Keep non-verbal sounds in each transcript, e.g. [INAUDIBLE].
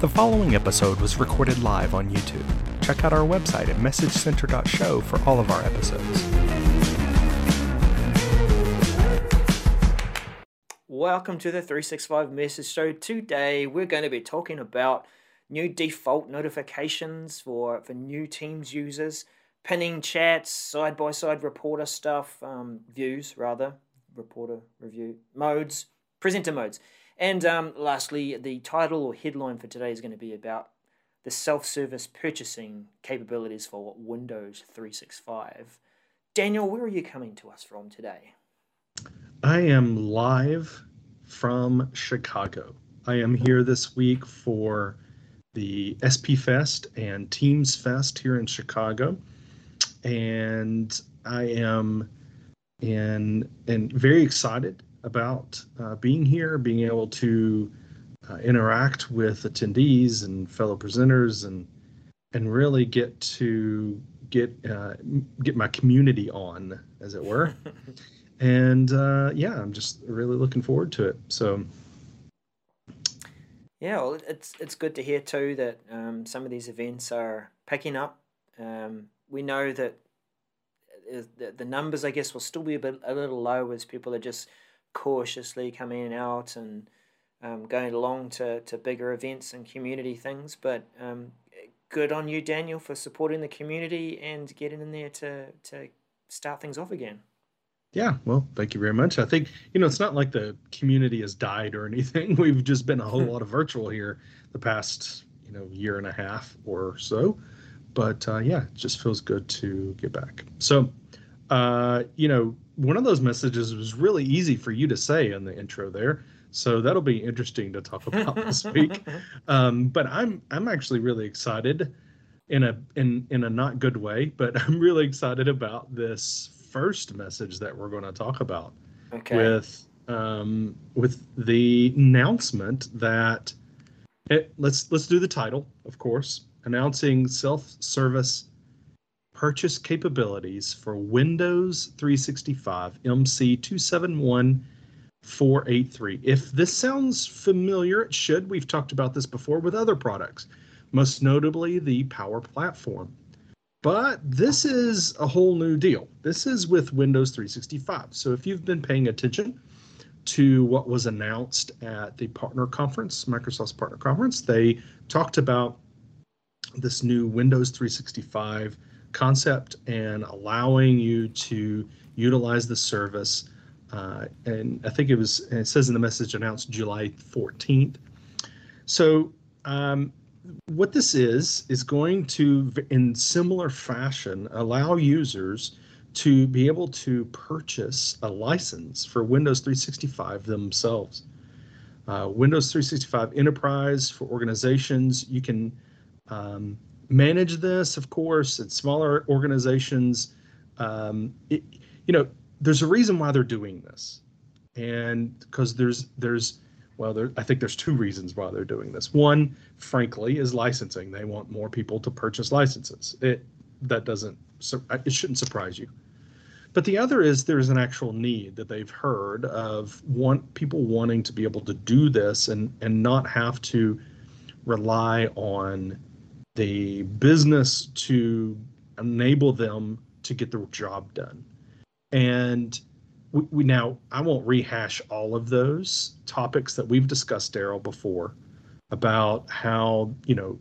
The following episode was recorded live on YouTube. Check out our website at messagecenter.show for all of our episodes. Welcome to the 365 Message Show. Today we're going to be talking about new default notifications for, for new Teams users, pinning chats, side by side reporter stuff, um, views rather, reporter review modes, presenter modes. And um, lastly, the title or headline for today is going to be about the self service purchasing capabilities for Windows 365. Daniel, where are you coming to us from today? I am live from Chicago. I am here this week for the SP Fest and Teams Fest here in Chicago. And I am in and very excited about uh, being here, being able to uh, interact with attendees and fellow presenters, and and really get to get uh, get my community on, as it were. [LAUGHS] and uh, yeah, I'm just really looking forward to it. So. Yeah, well, it's it's good to hear too that um, some of these events are picking up. Um, we know that uh, the, the numbers, I guess, will still be a bit a little low as people are just cautiously coming out and um, going along to, to bigger events and community things. But um, good on you, Daniel, for supporting the community and getting in there to, to start things off again. Yeah, well, thank you very much. I think, you know, it's not like the community has died or anything. [LAUGHS] We've just been a whole lot of virtual here the past, you know, year and a half or so. But uh, yeah, it just feels good to get back. So, uh, you know, one of those messages was really easy for you to say in the intro there. So that'll be interesting to talk about this [LAUGHS] week. Um, but I'm I'm actually really excited in a in in a not good way, but [LAUGHS] I'm really excited about this first message that we're going to talk about okay. with um, with the announcement that it, let's let's do the title, of course, announcing self-service purchase capabilities for Windows 365 MC271483. If this sounds familiar, it should. We've talked about this before with other products, most notably the Power Platform. But this is a whole new deal. This is with Windows 365. So if you've been paying attention to what was announced at the partner conference, Microsoft's partner conference, they talked about this new Windows 365 concept and allowing you to utilize the service. Uh, and I think it was, it says in the message announced July 14th. So, um, what this is, is going to, in similar fashion, allow users to be able to purchase a license for Windows 365 themselves. Uh, Windows 365 Enterprise for organizations, you can um, manage this, of course, at smaller organizations. Um, it, you know, there's a reason why they're doing this, and because there's there's well, there, I think there's two reasons why they're doing this. One, frankly, is licensing. They want more people to purchase licenses. It that doesn't it shouldn't surprise you. But the other is there's an actual need that they've heard of want people wanting to be able to do this and and not have to rely on the business to enable them to get the job done. And we, we, now I won't rehash all of those topics that we've discussed, Daryl, before about how you know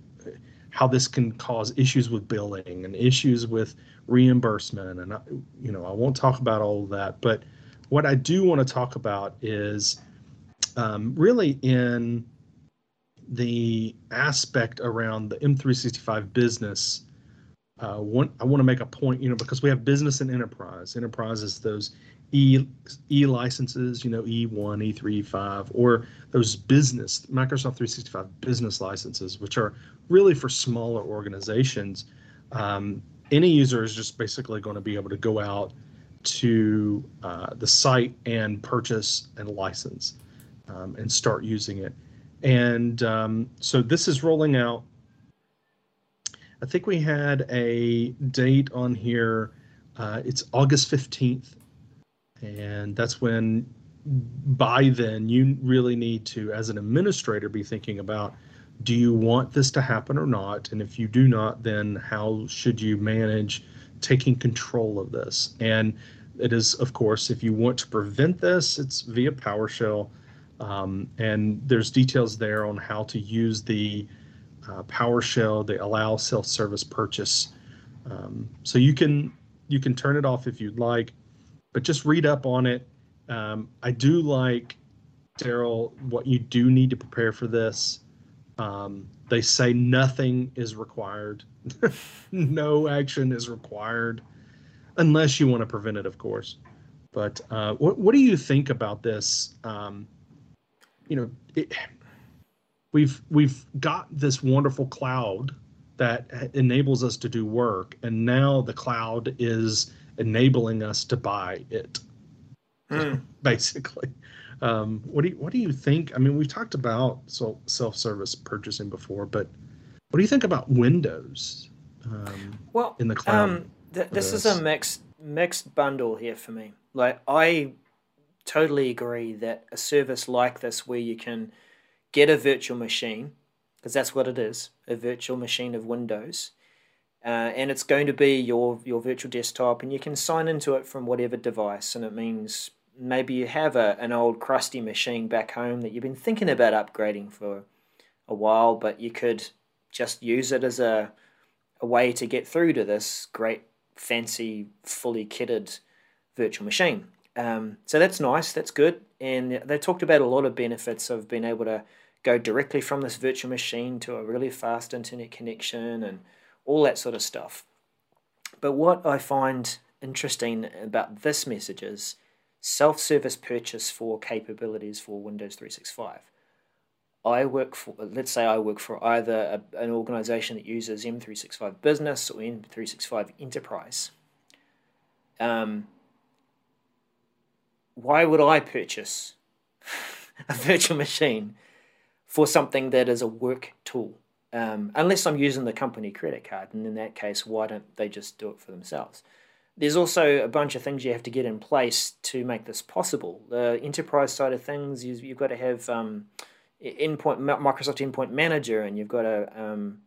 how this can cause issues with billing and issues with reimbursement, and you know I won't talk about all of that. But what I do want to talk about is um, really in the aspect around the M365 business, uh, one, I want to make a point, you know, because we have business and enterprise. Enterprise is those E E licenses, you know, E1, E3, E5, or those business Microsoft 365 business licenses, which are really for smaller organizations. Um, any user is just basically going to be able to go out to uh, the site and purchase and license um, and start using it. And um, so this is rolling out. I think we had a date on here. Uh, it's August 15th. And that's when, by then, you really need to, as an administrator, be thinking about do you want this to happen or not? And if you do not, then how should you manage taking control of this? And it is, of course, if you want to prevent this, it's via PowerShell. Um, and there's details there on how to use the uh, PowerShell, they allow self-service purchase. Um, so you can you can turn it off if you'd like, but just read up on it. Um, I do like Daryl what you do need to prepare for this. Um, they say nothing is required, [LAUGHS] no action is required, unless you want to prevent it, of course. But uh, what what do you think about this? Um, you know, it, we've we've got this wonderful cloud that enables us to do work, and now the cloud is enabling us to buy it, mm. [LAUGHS] basically. Um, what do you what do you think? I mean, we've talked about so self service purchasing before, but what do you think about Windows? Um, well, in the cloud. Um, th- this is a mixed mixed bundle here for me. Like I totally agree that a service like this, where you can get a virtual machine, because that's what it is, a virtual machine of Windows. Uh, and it's going to be your your virtual desktop, and you can sign into it from whatever device. And it means maybe you have a, an old crusty machine back home that you've been thinking about upgrading for a while, but you could just use it as a a way to get through to this great, fancy, fully kitted virtual machine. Um, so that's nice, that's good. And they talked about a lot of benefits of being able to go directly from this virtual machine to a really fast internet connection and all that sort of stuff. But what I find interesting about this message is self service purchase for capabilities for Windows 365. I work for, let's say I work for either a, an organization that uses M365 Business or M365 Enterprise. Um, why would I purchase a virtual machine for something that is a work tool? Um, unless I'm using the company credit card, and in that case, why don't they just do it for themselves? There's also a bunch of things you have to get in place to make this possible. The enterprise side of things, you've got to have um, endpoint Microsoft Endpoint Manager, and you've got to, um,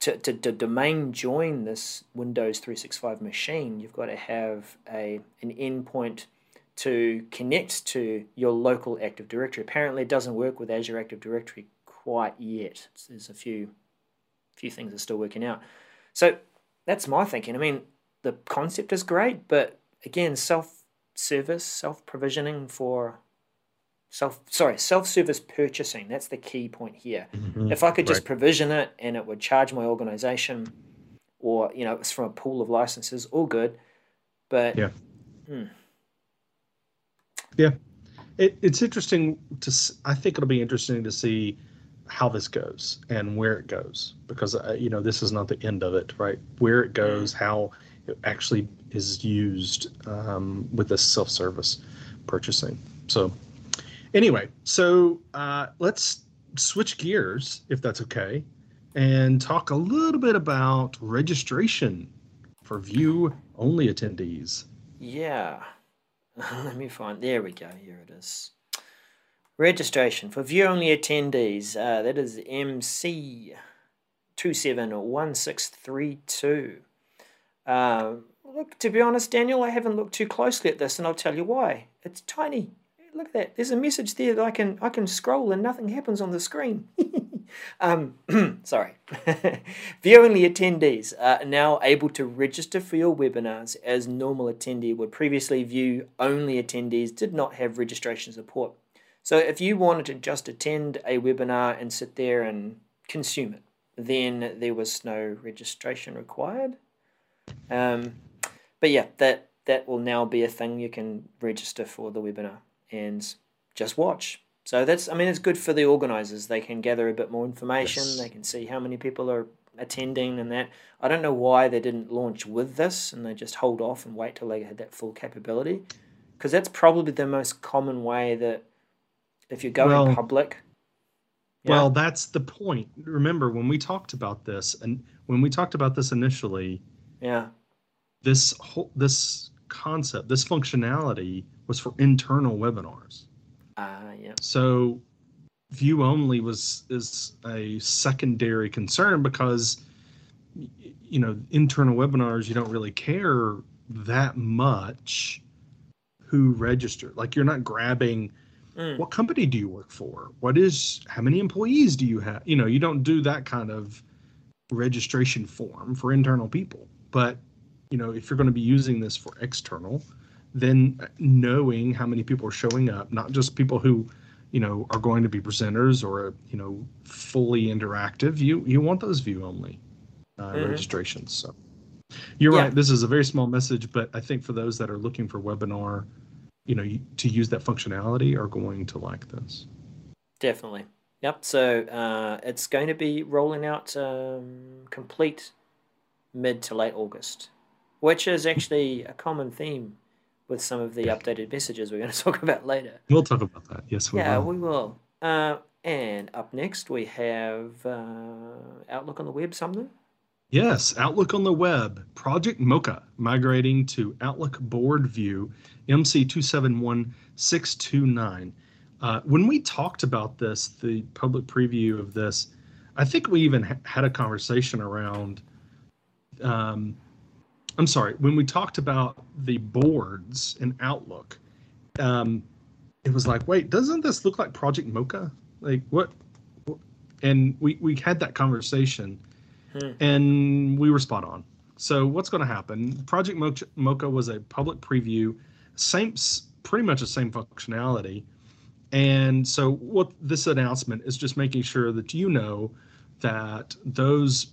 to, to, to domain join this Windows 365 machine. You've got to have a an endpoint to connect to your local Active Directory. Apparently, it doesn't work with Azure Active Directory quite yet. There's a few few things are still working out. So that's my thinking. I mean, the concept is great, but again, self service, self provisioning for self sorry self service purchasing. That's the key point here. Mm-hmm. If I could just right. provision it and it would charge my organization, or you know, it's from a pool of licenses, all good. But yeah. Hmm, yeah, it, it's interesting to. I think it'll be interesting to see how this goes and where it goes because uh, you know this is not the end of it, right? Where it goes, mm-hmm. how it actually is used um, with this self-service purchasing. So, anyway, so uh, let's switch gears if that's okay, and talk a little bit about registration for view-only attendees. Yeah. [LAUGHS] Let me find. There we go. Here it is. Registration for view only attendees. Uh, that is MC two seven one six three two. Uh, look, to be honest, Daniel, I haven't looked too closely at this, and I'll tell you why. It's tiny. Look at that. There's a message there that I can I can scroll and nothing happens on the screen. [LAUGHS] Um, [CLEARS THROAT] sorry. [LAUGHS] View only attendees are now able to register for your webinars as normal attendee would previously view only attendees did not have registration support. So if you wanted to just attend a webinar and sit there and consume it, then there was no registration required. Um, but yeah, that that will now be a thing you can register for the webinar and just watch so that's, I mean, it's good for the organisers. They can gather a bit more information. Yes. They can see how many people are attending and that. I don't know why they didn't launch with this and they just hold off and wait till they had that full capability. Because that's probably the most common way that if you're going well, public. Yeah. Well, that's the point. Remember when we talked about this and when we talked about this initially. Yeah. This whole this concept, this functionality was for internal webinars. Ah, uh, yeah. So view only was is a secondary concern because you know internal webinars you don't really care that much who registered like you're not grabbing mm. what company do you work for what is how many employees do you have you know you don't do that kind of registration form for internal people but you know if you're going to be using this for external then knowing how many people are showing up not just people who you know are going to be presenters or you know fully interactive you you want those view only uh, mm-hmm. registrations so you're yeah. right this is a very small message but i think for those that are looking for webinar you know to use that functionality are going to like this definitely yep so uh, it's going to be rolling out um, complete mid to late august which is actually a common theme with some of the updated messages we're going [LAUGHS] to talk about later. We'll talk about that. Yes, we yeah, will. we will. Uh, and up next, we have uh, Outlook on the Web something. Yes, Outlook on the Web, Project Mocha, migrating to Outlook Board View, MC271629. Uh, when we talked about this, the public preview of this, I think we even ha- had a conversation around um, I'm sorry, when we talked about the boards in Outlook, um, it was like, wait, doesn't this look like Project Mocha? Like what? And we we had that conversation, hmm. and we were spot on. So what's going to happen? Project Mocha, Mocha was a public preview, same pretty much the same functionality. And so what this announcement is just making sure that you know that those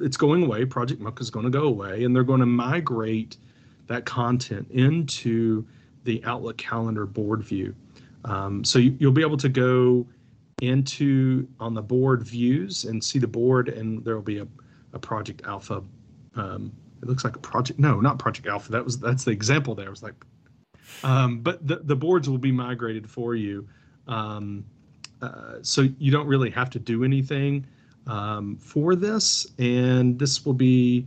it's going away. Project Muck is going to go away, and they're going to migrate that content into the Outlook calendar board view. Um, so you, will be able to go into on the board views and see the board, and there will be a, a Project Alpha. Um, it looks like a project. No, not Project Alpha. That was that's the example there. It was like, um, but the the boards will be migrated for you, um, uh, so you don't really have to do anything um, for this, and this will be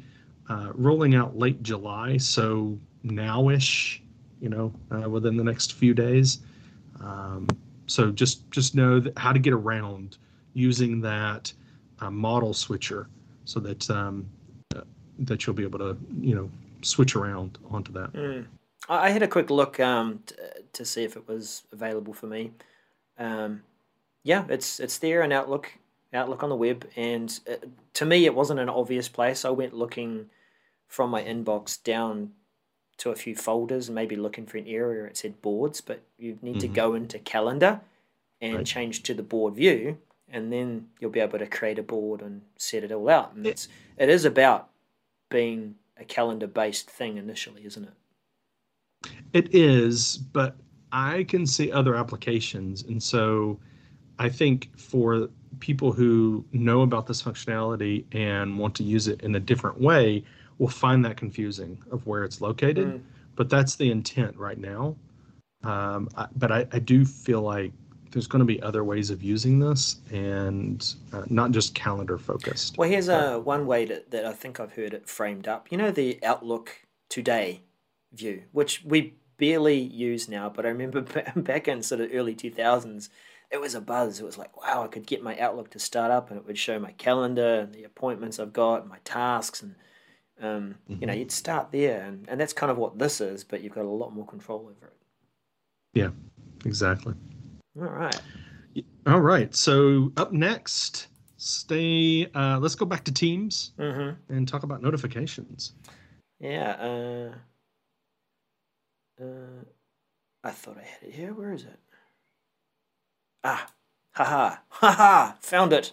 uh, rolling out late July, so nowish, you know, uh, within the next few days. Um, so just just know how to get around using that uh, model switcher, so that um, uh, that you'll be able to you know switch around onto that. Mm. I had a quick look um, t- to see if it was available for me. Um, yeah, it's it's there in Outlook. Outlook on the web, and it, uh, to me, it wasn't an obvious place. I went looking from my inbox down to a few folders, maybe looking for an area where it said boards, but you need mm-hmm. to go into calendar and right. change to the board view, and then you'll be able to create a board and set it all out. And it's it is about being a calendar based thing initially, isn't it? It is, but I can see other applications, and so I think for people who know about this functionality and want to use it in a different way will find that confusing of where it's located. Mm. But that's the intent right now. Um, I, but I, I, do feel like there's going to be other ways of using this and uh, not just calendar focused. Well, here's a, one way that, that I think I've heard it framed up. You know, the Outlook Today view, which we barely use now, but I remember [LAUGHS] back in sort of early 2000s, it was a buzz. It was like, wow, I could get my Outlook to start up and it would show my calendar and the appointments I've got, my tasks, and um, mm-hmm. you know, mm-hmm. you'd start there, and, and that's kind of what this is, but you've got a lot more control over it. Yeah, exactly. All right. All right. So up next, stay. Uh, let's go back to Teams mm-hmm. and talk about notifications. Yeah. Uh, uh, I thought I had it here. Where is it? Ah, haha, haha, found it.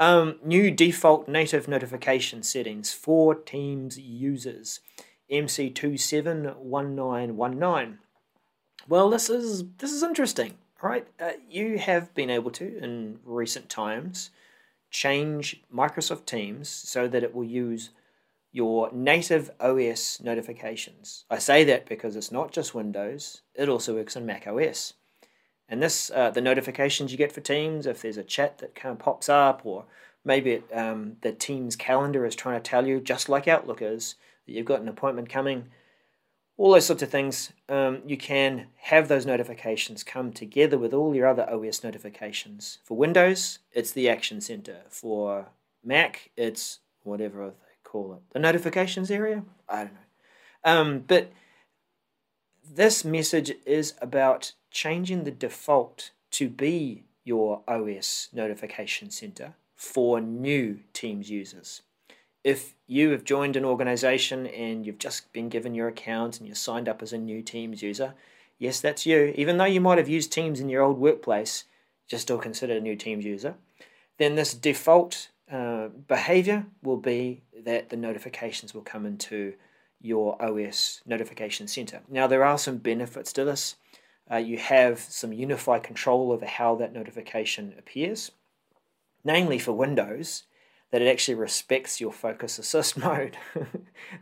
Um, new default native notification settings for Teams users. MC271919. Well, this is this is interesting, right? Uh, you have been able to in recent times change Microsoft Teams so that it will use your native OS notifications. I say that because it's not just Windows; it also works on Mac OS. And this, uh, the notifications you get for Teams, if there's a chat that kind of pops up, or maybe it, um, the Teams calendar is trying to tell you, just like Outlook is, that you've got an appointment coming. all those sorts of things. Um, you can have those notifications come together with all your other OS notifications. For Windows, it's the Action Center. For Mac, it's whatever they call it, the notifications area. I don't know. Um, but this message is about changing the default to be your OS notification center for new Teams users. If you have joined an organization and you've just been given your account and you're signed up as a new Teams user, yes, that's you. Even though you might have used Teams in your old workplace, you're still considered a new Teams user. Then this default uh, behavior will be that the notifications will come into your OS notification center. Now, there are some benefits to this. Uh, you have some unified control over how that notification appears, namely for Windows, that it actually respects your focus assist [LAUGHS] mode,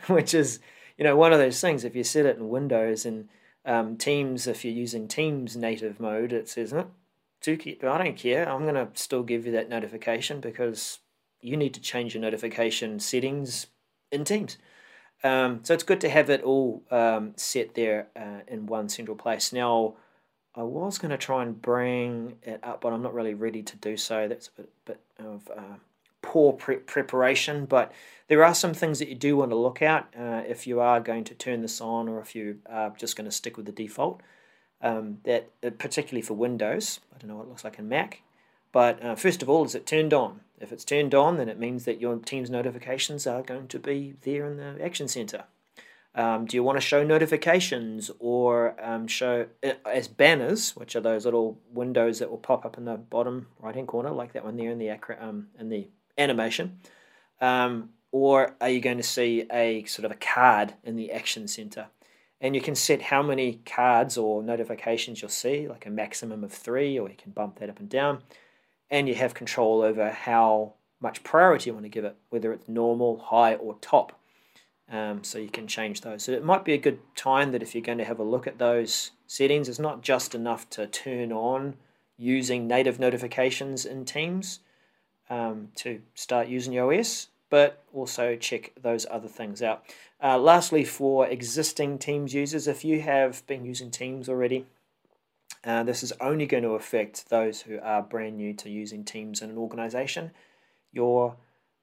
which is, you know, one of those things. If you set it in Windows and um, Teams, if you're using Teams native mode, it says, oh, I don't care. I'm going to still give you that notification because you need to change your notification settings in Teams. Um, so it's good to have it all um, set there uh, in one central place. Now, I was going to try and bring it up, but I'm not really ready to do so. That's a bit, bit of uh, poor pre preparation, but there are some things that you do want to look at uh, if you are going to turn this on or if you are just going to stick with the default. Um, that uh, particularly for Windows, I don't know what it looks like in Mac, but uh, first of all, is it turned on? If it's turned on, then it means that your team's notifications are going to be there in the Action Center. Um, do you want to show notifications or um, show uh, as banners, which are those little windows that will pop up in the bottom right hand corner, like that one there in the um, in the animation? Um, or are you going to see a sort of a card in the Action Center? And you can set how many cards or notifications you'll see, like a maximum of three, or you can bump that up and down and you have control over how much priority you want to give it, whether it's normal, high, or top. Um, so you can change those. So it might be a good time that if you're going to have a look at those settings, it's not just enough to turn on using native notifications in Teams um, to start using your OS, but also check those other things out. Uh, lastly, for existing Teams users, if you have been using Teams already, uh, this is only going to affect those who are brand new to using Teams in an organization. Your,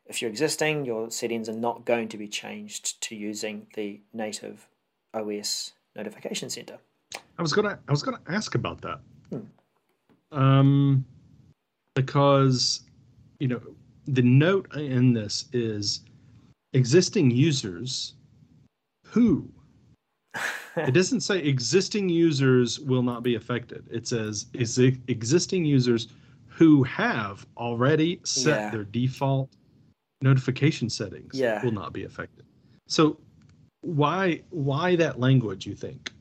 if you're existing, your settings are not going to be changed to using the native OS notification center. I was gonna I was gonna ask about that. Hmm. Um, because you know the note in this is existing users who [LAUGHS] it doesn't say existing users will not be affected. It says is existing users who have already set yeah. their default notification settings yeah. will not be affected. So why why that language you think?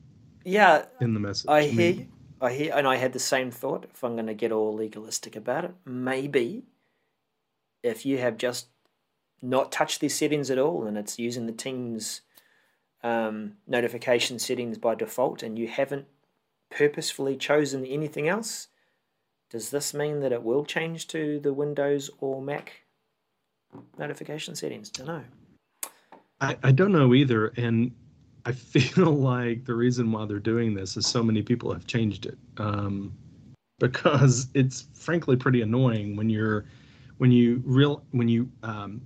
Yeah. In the message. I hear you. I hear and I had the same thought if I'm going to get all legalistic about it. Maybe if you have just not touched these settings at all and it's using the team's um, notification settings by default and you haven't purposefully chosen anything else, does this mean that it will change to the Windows or Mac notification settings? Don't know. I, I don't know either. And I [LAUGHS] feel like the reason why they're doing this is so many people have changed it. Um, because it's frankly pretty annoying when you're when you real when you um,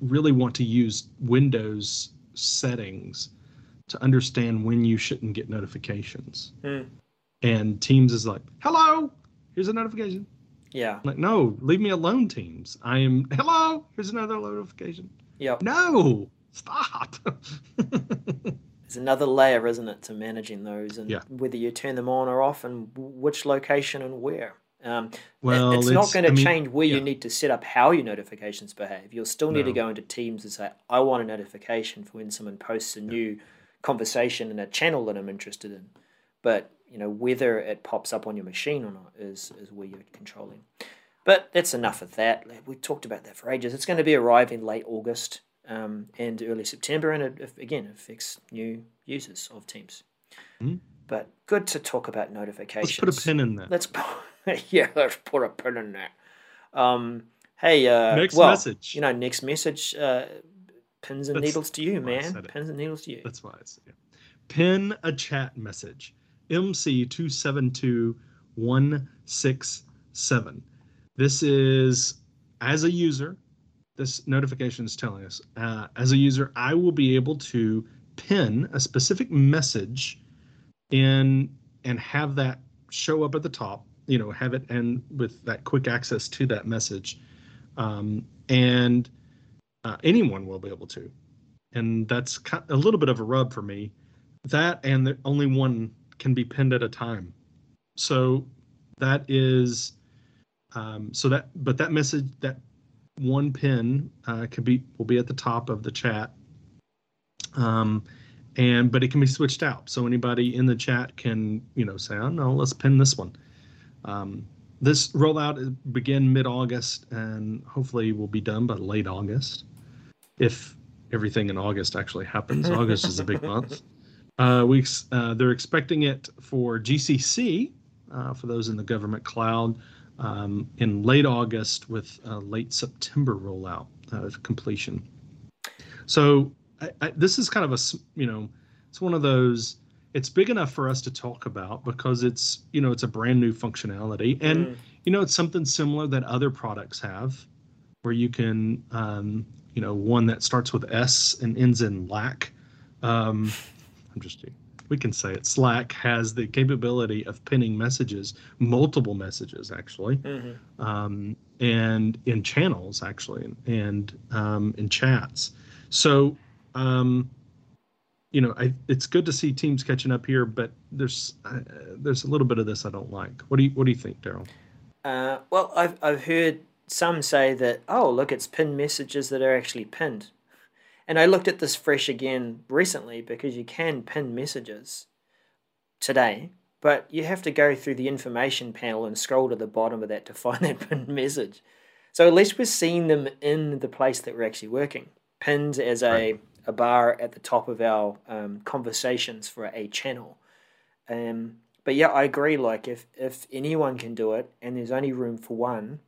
really want to use Windows settings to understand when you shouldn't get notifications. Hmm. And Teams is like, hello, here's a notification. Yeah. I'm like, no, leave me alone, Teams. I am, hello, here's another notification. Yep. No, stop. [LAUGHS] There's another layer, isn't it, to managing those and yeah. whether you turn them on or off and which location and where. Um, well, it's, it's not going to I mean, change where yeah. you need to set up how your notifications behave. You'll still need No. to go into Teams and say, I want a notification for when someone posts a new conversation in a channel that I'm interested in. But you know whether it pops up on your machine or not is is where you're controlling. But that's enough of that. We talked about that for ages. It's going to be arriving late August um, and early September, and it again affects new users of Teams. Mhm. But good to talk about notifications. Let's put a pin in that. Let's [LAUGHS] [LAUGHS] yeah, let's put a pin in that. Um, hey, uh, Next well, message. You know, next message. Uh, Pins and That's needles to you, man. Pins and needles to you. That's why I say it. Pin a chat message. MC272167. This is as a user, this notification is telling us, uh, as a user, I will be able to pin a specific message in and have that show up at the top, you know, have it end with that quick access to that message. Um, and uh, anyone will be able to. And that's a little bit of a rub for me. That and the, only one can be pinned at a time. So that is, um, so that, but that message, that one pin uh, could be, will be at the top of the chat. Um, and, but it can be switched out. So anybody in the chat can, you know, say, oh no, let's pin this one. Um, this rollout begin mid-August and hopefully will be done by late August, if everything in August actually happens. [LAUGHS] August is a big month. Uh, we uh, they're expecting it for GCC uh, for those in the government cloud um, in late August with a late September rollout uh, completion. So I, I, this is kind of a you know it's one of those it's big enough for us to talk about because it's you know it's a brand new functionality. And Mm. you know it's something similar that other products have where you can um, you know one that starts with s and ends in lac um, i'm just we can say it. Slack has the capability of pinning messages multiple messages actually Mhm. um, and in channels actually and um, in chats. So um, you know I, it's good to see teams catching up here but there's uh, there's a little bit of this i don't like what do you what do you think daryl Uh, well, I've, I've heard some say that, oh, look, it's pinned messages that are actually pinned. And I looked at this fresh again recently because you can pin messages today, but you have to go through the information panel and scroll to the bottom of that to [LAUGHS] find that pinned message. So at least we're seeing them in the place that we're actually working. Pinned as a, Right. A bar at the top of our um, conversations for a channel. Um, but yeah, I agree. Like if if anyone can do it, and there's only room for one,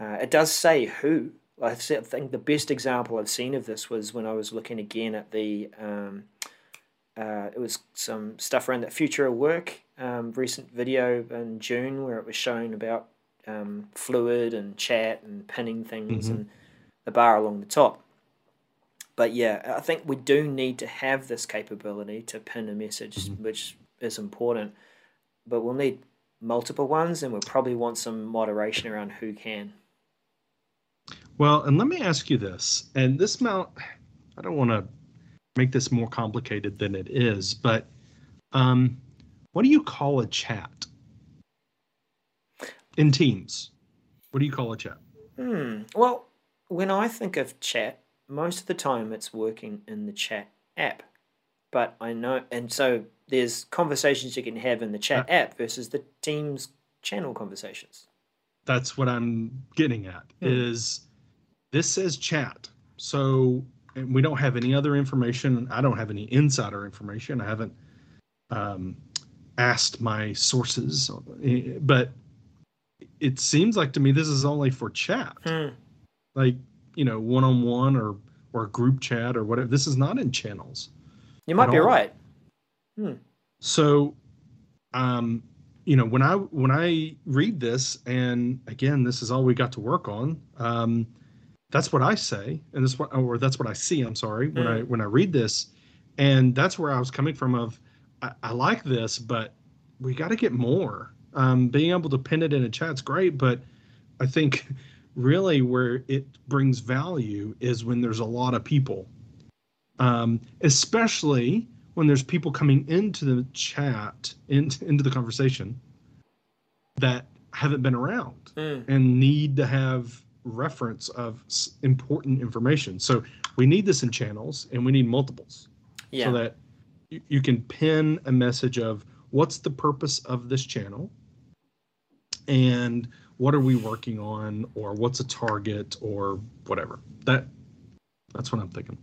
uh, it does say who. I think the best example I've seen of this was when I was looking again at the. Um, uh, it was some stuff around that future of work um, recent video in June where it was showing about um, fluid and chat and pinning things Mhm. and the bar along the top. But yeah, I think we do need to have this capability to pin a message, Mhm. which is important. But we'll need multiple ones, and we'll probably want some moderation around who can. Well, and let me ask you this, and this mount, I don't want to make this more complicated than it is, but um, what do you call a chat in Teams? What do you call a chat? Hmm. Well, when I think of chat, most of the time it's working in the chat app. But I know, and so there's conversations you can have in the chat app versus the Teams channel conversations. That's what I'm getting at. Hmm. Is this says chat, so and we don't have any other information. I don't have any insider information. I haven't um, asked my sources, eh, but it seems like to me this is only for chat. Hmm. like you know one on one or or group chat or whatever. This is not in channels. You might be all. right. So, um, you know when I when I read this, and again, this is all we got to work on. Um, that's what I say, and that's what or that's what I see. I'm sorry when I when I read this, and that's where I was coming from. Of I, I like this, but we got to get more. Um, being able to pin it in a chat's great, but I think really where it brings value is when there's a lot of people, um, especially when there's people coming into the chat, in, into the conversation that haven't been around Hmm. and need to have reference of important information. So we need this in channels and we need multiples Yeah. so that you, you can pin a message of what's the purpose of this channel and what are we working on or what's a target or whatever that that's what i'm thinking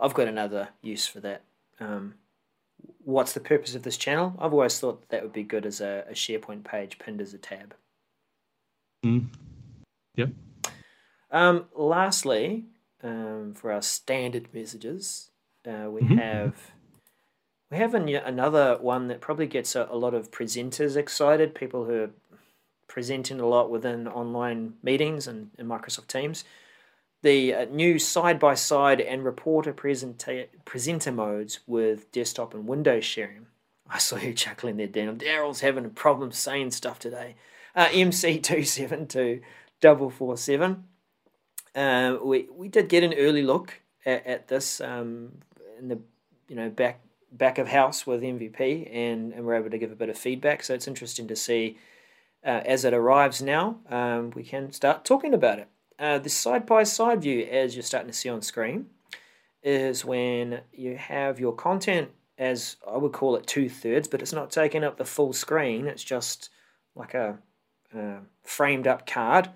I've got another use for that. Um, what's the purpose of this channel? I've always thought that would be good as a, a SharePoint page pinned as a tab. Mm. Yep. Um, lastly, um, for our standard messages. Uh, we Mhm. have we have an, another one that probably gets a, a lot of presenters excited, people who are presenting a lot within online meetings and in Microsoft Teams. The uh, new side by side and reporter presenta- presenter modes with desktop and Windows sharing. I saw you [LAUGHS] chuckling there, Daniel. Daryl's having a problem saying stuff today. Uh, MC272447. Uh, we, we did get an early look at, at this um, in the you know back back of house with MVP, and, and we're able to give a bit of feedback. So it's interesting to see uh, as it arrives now, um, we can start talking about it. Uh, the side by side view, as you're starting to see on screen, is when you have your content as I would call it two thirds, but it's not taking up the full screen. It's just like a, a framed up card,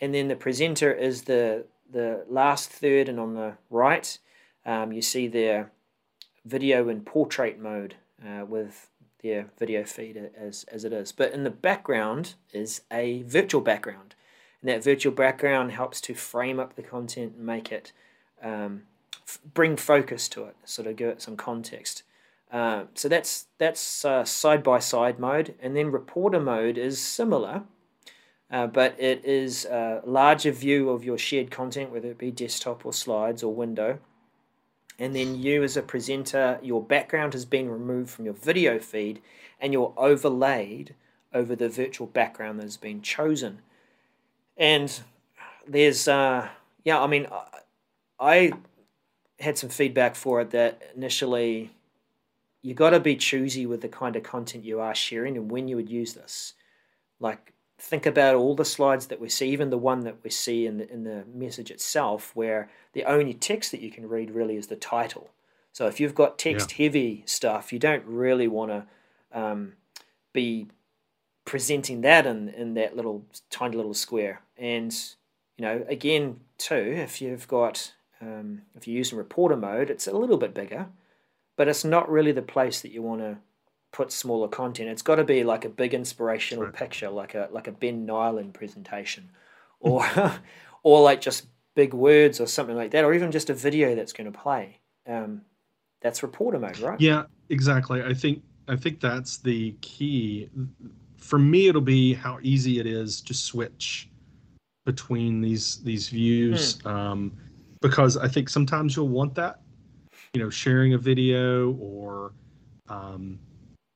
and then the presenter is the the last third, and on the right, um, you see their video in portrait mode uh, with their video feed as as it is. But in the background is a virtual background, and that virtual background helps to frame up the content and make it um, bring focus to it, sort of give it some context. Uh, so that's that's side by side mode, and then reporter mode is similar, uh, but it is a larger view of your shared content, whether it be desktop or slides or window. And then you, as a presenter, your background has been removed from your video feed, and you're overlaid over the virtual background that has been chosen. And there's, uh, yeah, I mean, I had some feedback for it that initially you got to be choosy with the kind of content you are sharing and when you would use this. Like, think about all the slides that we see, even the one that we see in the, in the message itself, where the only text that you can read really is the title. So if you've got text heavy stuff, you don't really want to um, be presenting that in, in that little tiny little square. And, you know, again, too, if you've got, um, if you're using reporter mode, it's a little bit bigger, but it's not really the place that you want to put smaller content. It's got to be like a big inspirational Right. picture, like a like a Ben Nyland presentation, or [LAUGHS] or like just big words or something like that, or even just a video that's going to play. Um, that's reporter mode, right? Yeah, exactly. I think I think that's the key. For me, it'll be how easy it is to switch between these these views, um, because I think sometimes you'll want that, you know, sharing a video or, um,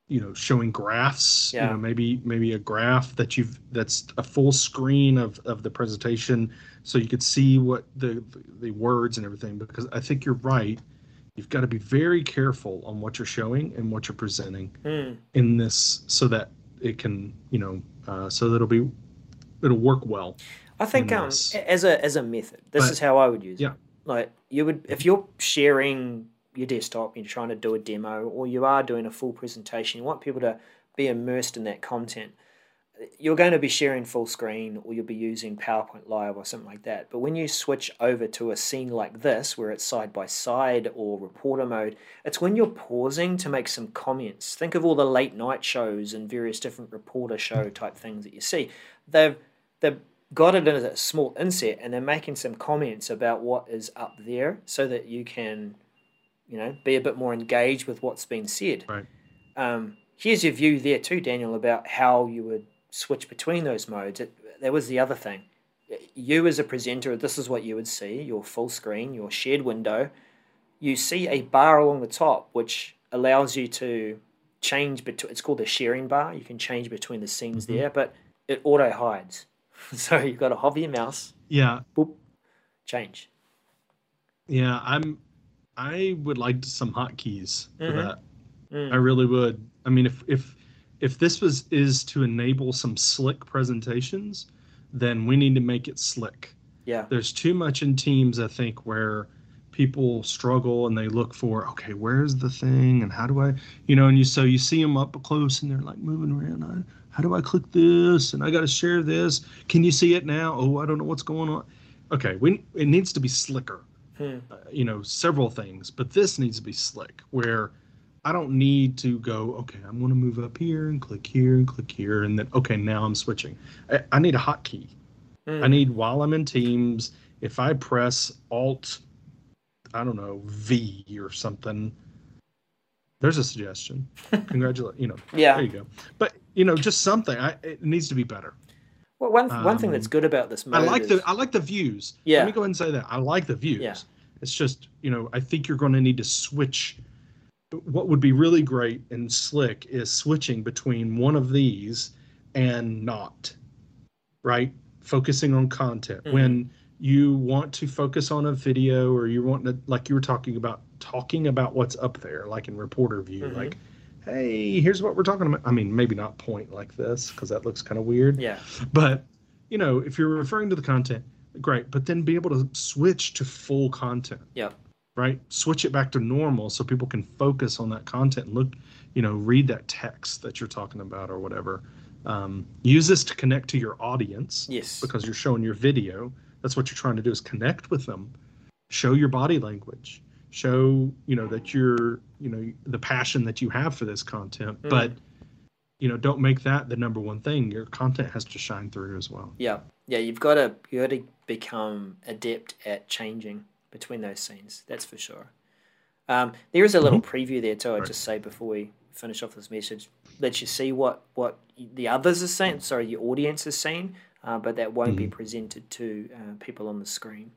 you know, showing graphs. Yeah. You know, maybe maybe a graph that you've that's a full screen of of the presentation, so you could see what the the words and everything. Because I think you're right you've got to be very careful on what you're showing and what you're presenting Hmm. in this so that it can you know uh, so that it'll be it'll work well I think um, as a as a method, this But- is how I would use yeah. it. Like you would, if you're sharing your desktop, you're trying to do a demo, or you are doing a full presentation, you want people to be immersed in that content. You're going to be sharing full screen, or you'll be using PowerPoint Live or something like that. But when you switch over to a scene like this, where it's side by side or reporter mode, it's when you're pausing to make some comments. Think of all the late night shows and various different reporter show type things that you see. They've they've got it in a small inset and they're making some comments about what is up there so that you can, you know, be a bit more engaged with what's been said. Right. Um, here's your view there too, Daniel, about how you would switch between those modes. It, that was the other thing. You as a presenter, this is what you would see: your full screen, your shared window. You see a bar along the top, which allows you to change between. It's called the sharing bar. You can change between the scenes Mhm. there, but it auto hides. [LAUGHS] so you've got to hover your mouse, yeah boop, change. yeah i'm i would like some hotkeys for Mhm. that. Mm. i really would. I mean if if if this was is to enable some slick presentations then we need to make it slick. Yeah. there's too much in teams i think where people struggle and they look for okay where's the thing and how do i you know and you so you see them up close and they're like moving around. I, how do i click this and i got to share this? Can you see it now? Oh i don't know what's going on. Okay we, it needs to be slicker Hmm. uh, you know several things but this needs to be slick where i don't need to go okay i'm going to move up here and click here and click here and then okay now i'm switching i, I need a hotkey I Mm. need while I'm in Teams, if I press Alt, I don't know, V or something, there's a suggestion. [LAUGHS] Congratulate, you know. Yeah. There you go. But you know, just something. I, it needs to be better. Well, one one thing Um, that's good about this mode I like is, the I like the views. Yeah. Let me go ahead and say that I like the views. Yeah. It's just you know I think you're going to need to switch. What would be really great and slick is switching between one of these and not, right? Focusing on content Mhm. when you want to focus on a video or you want to like you were talking about talking about what's up there like in reporter view Mhm. like hey here's what we're talking about. I mean maybe not point like this because that looks kind of weird. Yeah, but you know if you're referring to the content great. But then be able to switch to full content. Yeah, right? Switch it back to normal so people can focus on that content and look you know read that text that you're talking about or whatever. Um, use this to connect to your audience yes, because you're showing your video. That's what you're trying to do is connect with them. Show your body language show you know that you're you know the passion that you have for this content Mm. but you know don't make that the number one thing your content has to shine through as well yeah, yeah. You've got to you got to become adept at changing between those scenes. That's for sure. Um, there is a little preview there too. I'd Mm-hmm. Right. just say before we finish off this message, let you see what what the others are saying. Sorry, your audience is seeing, uh, but that won't Mm-hmm. be presented to uh, people on the screen.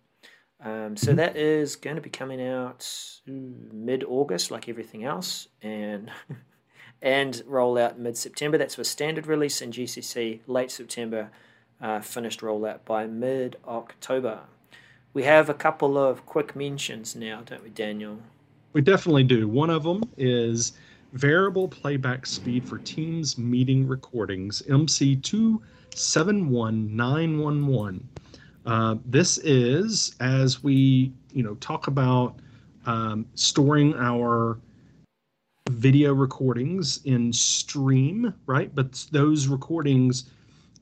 Um, so that is going to be coming out mid August, like everything else, and [LAUGHS] and roll out mid September. That's for standard release in GCC, late September, uh, finished rollout by mid October. We have a couple of quick mentions now, don't we, Daniel? we definitely do one of them is variable playback speed for teams meeting recordings mc271911 uh, this is as we you know talk about um, storing our video recordings in stream right? But those recordings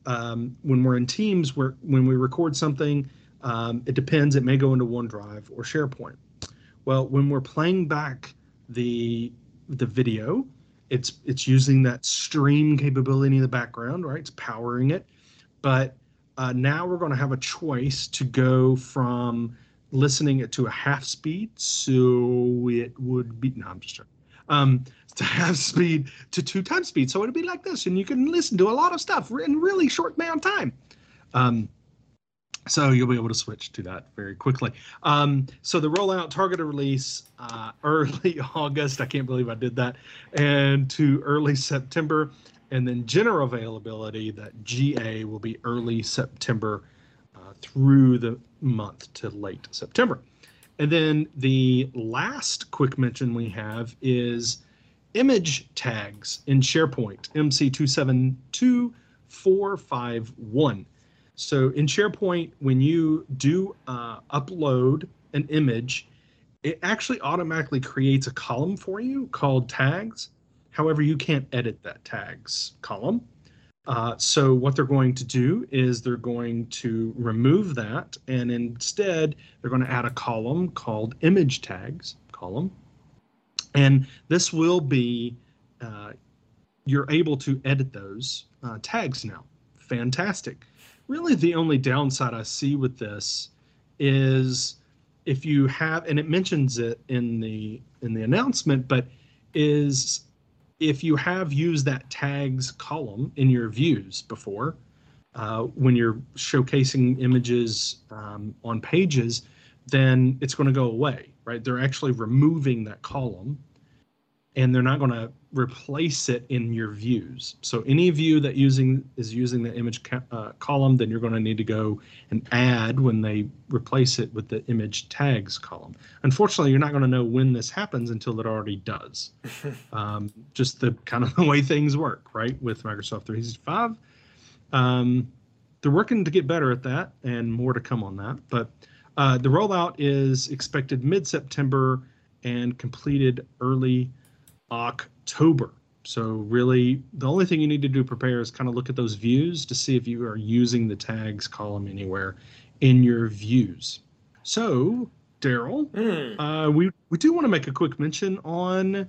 um, when we're in teams where when we record something um, it depends. It may go into onedrive or sharepoint. Well when we're playing back the the video it's it's using that stream capability in the background right? It's powering it. But uh, now we're going to have a choice to go from listening it to a half speed so it would be no i'm just joking. Um, to [LAUGHS] half speed to two times speed. So it'd be like this and you can listen to a lot of stuff in really short amount of time. Um, so you'll be able to switch to that very quickly. Um, so the rollout targeted release uh, [LAUGHS] early August. I can't believe I did that, and to early September, and then general availability that GA will be early September uh, through the month to late September. And then the last quick mention we have is image tags in SharePoint MC272451. So in SharePoint, when you do uh, upload an image, it actually automatically creates a column for you called tags. However, you can't edit that tags column. Uh, so what they're going to do is they're going to remove that, and instead they're going to add a column called image tags column, and this will be uh, you're able to edit those uh, tags now. Fantastic really the only downside I see with this is if you have and it mentions it in the in the announcement but is if you have used that tags column in your views before uh, when you're showcasing images um, on pages then it's going to go away right? They're actually removing that column and they're not going to replace it in your views. So any view that using is using the image ca- uh, column, then you're going to need to go and add when they replace it with the image tags column. Unfortunately, you're not going to know when this happens until it already does. [LAUGHS] um, just the kind of the way things work, right? With Microsoft 365, um, they're working to get better at that, and more to come on that. But uh, the rollout is expected mid-September and completed early October. So really, the only thing you need to do prepare is kind of look at those views to see if you are using the tags column anywhere in your views. So, Daryl, Hmm. uh, we we do want to make a quick mention on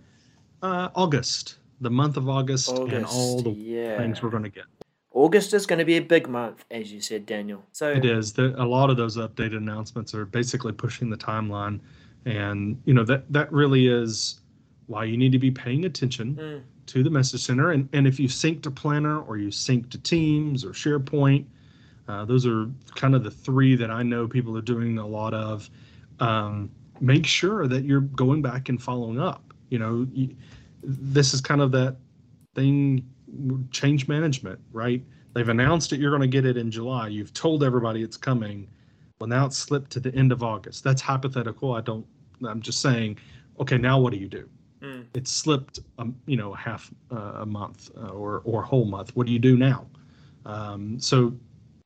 uh, August, the month of August, and all the yeah. things we're going to get. August is going to be a big month, as you said, Daniel. So it is. The, a lot of those updated announcements are basically pushing the timeline, and you know that that really is why you need to be paying attention Mm. to the message center. And and if you sync to Planner or you sync to Teams or SharePoint, uh, those are kind of the three that I know people are doing a lot of. Um, make sure that you're going back and following up. You know, you, this is kind of that thing change management, right? They've announced it, you're going to get it in July. You've told everybody it's coming. Well, now it's slipped to the end of August. That's hypothetical. I don't, I'm just saying, okay, now what do you do? Mm. It's slipped, um, you know, half uh, a month uh, or, or whole month. What do you do now? Um, so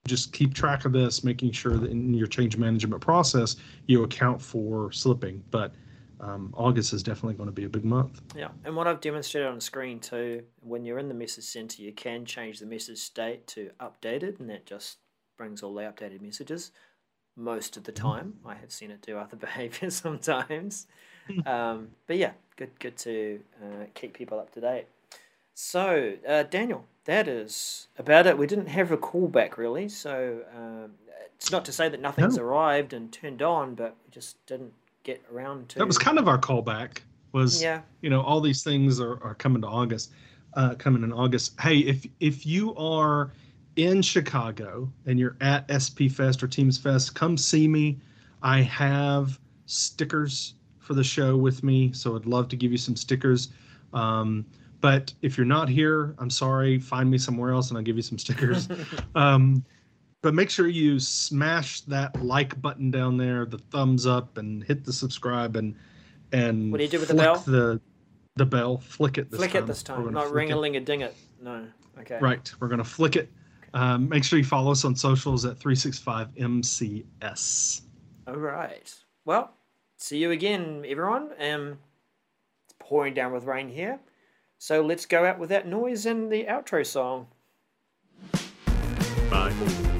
just keep track of this, making sure that in your change management process, you account for slipping. But um, August is definitely going to be a big month. Yeah, and what I've demonstrated on the screen too, when you're in the message center, you can change the message state to updated, and that just brings all the updated messages. Most of the time, I have seen it do other [LAUGHS] behaviors sometimes, um, but yeah, good good to uh, keep people up to date. So, uh, Daniel, that is about it. We didn't have a callback really, so um, it's not to say that nothing's No. arrived and turned on, but we just didn't get around to. That was kind of our callback. Was yeah. you know all these things are, are coming to August, uh, coming in August. Hey, if if you are in Chicago and you're at SP Fest or Teams Fest, come see me. I have stickers for the show with me, so I'd love to give you some stickers. Um, but if you're not here, I'm sorry. Find me somewhere else, and I'll give you some stickers. [LAUGHS] um, but make sure you smash that like button down there, the thumbs up, and hit the subscribe and and What do you do with the bell? The the bell, flick it this flick time. it this time, not ring a ling a ding it. No. Okay. Right, we're gonna flick it. Um, make sure you follow us on socials at 365MCS. All right. Well, see you again, everyone. Um, it's pouring down with rain here, so let's go out with that noise and the outro song. Bye.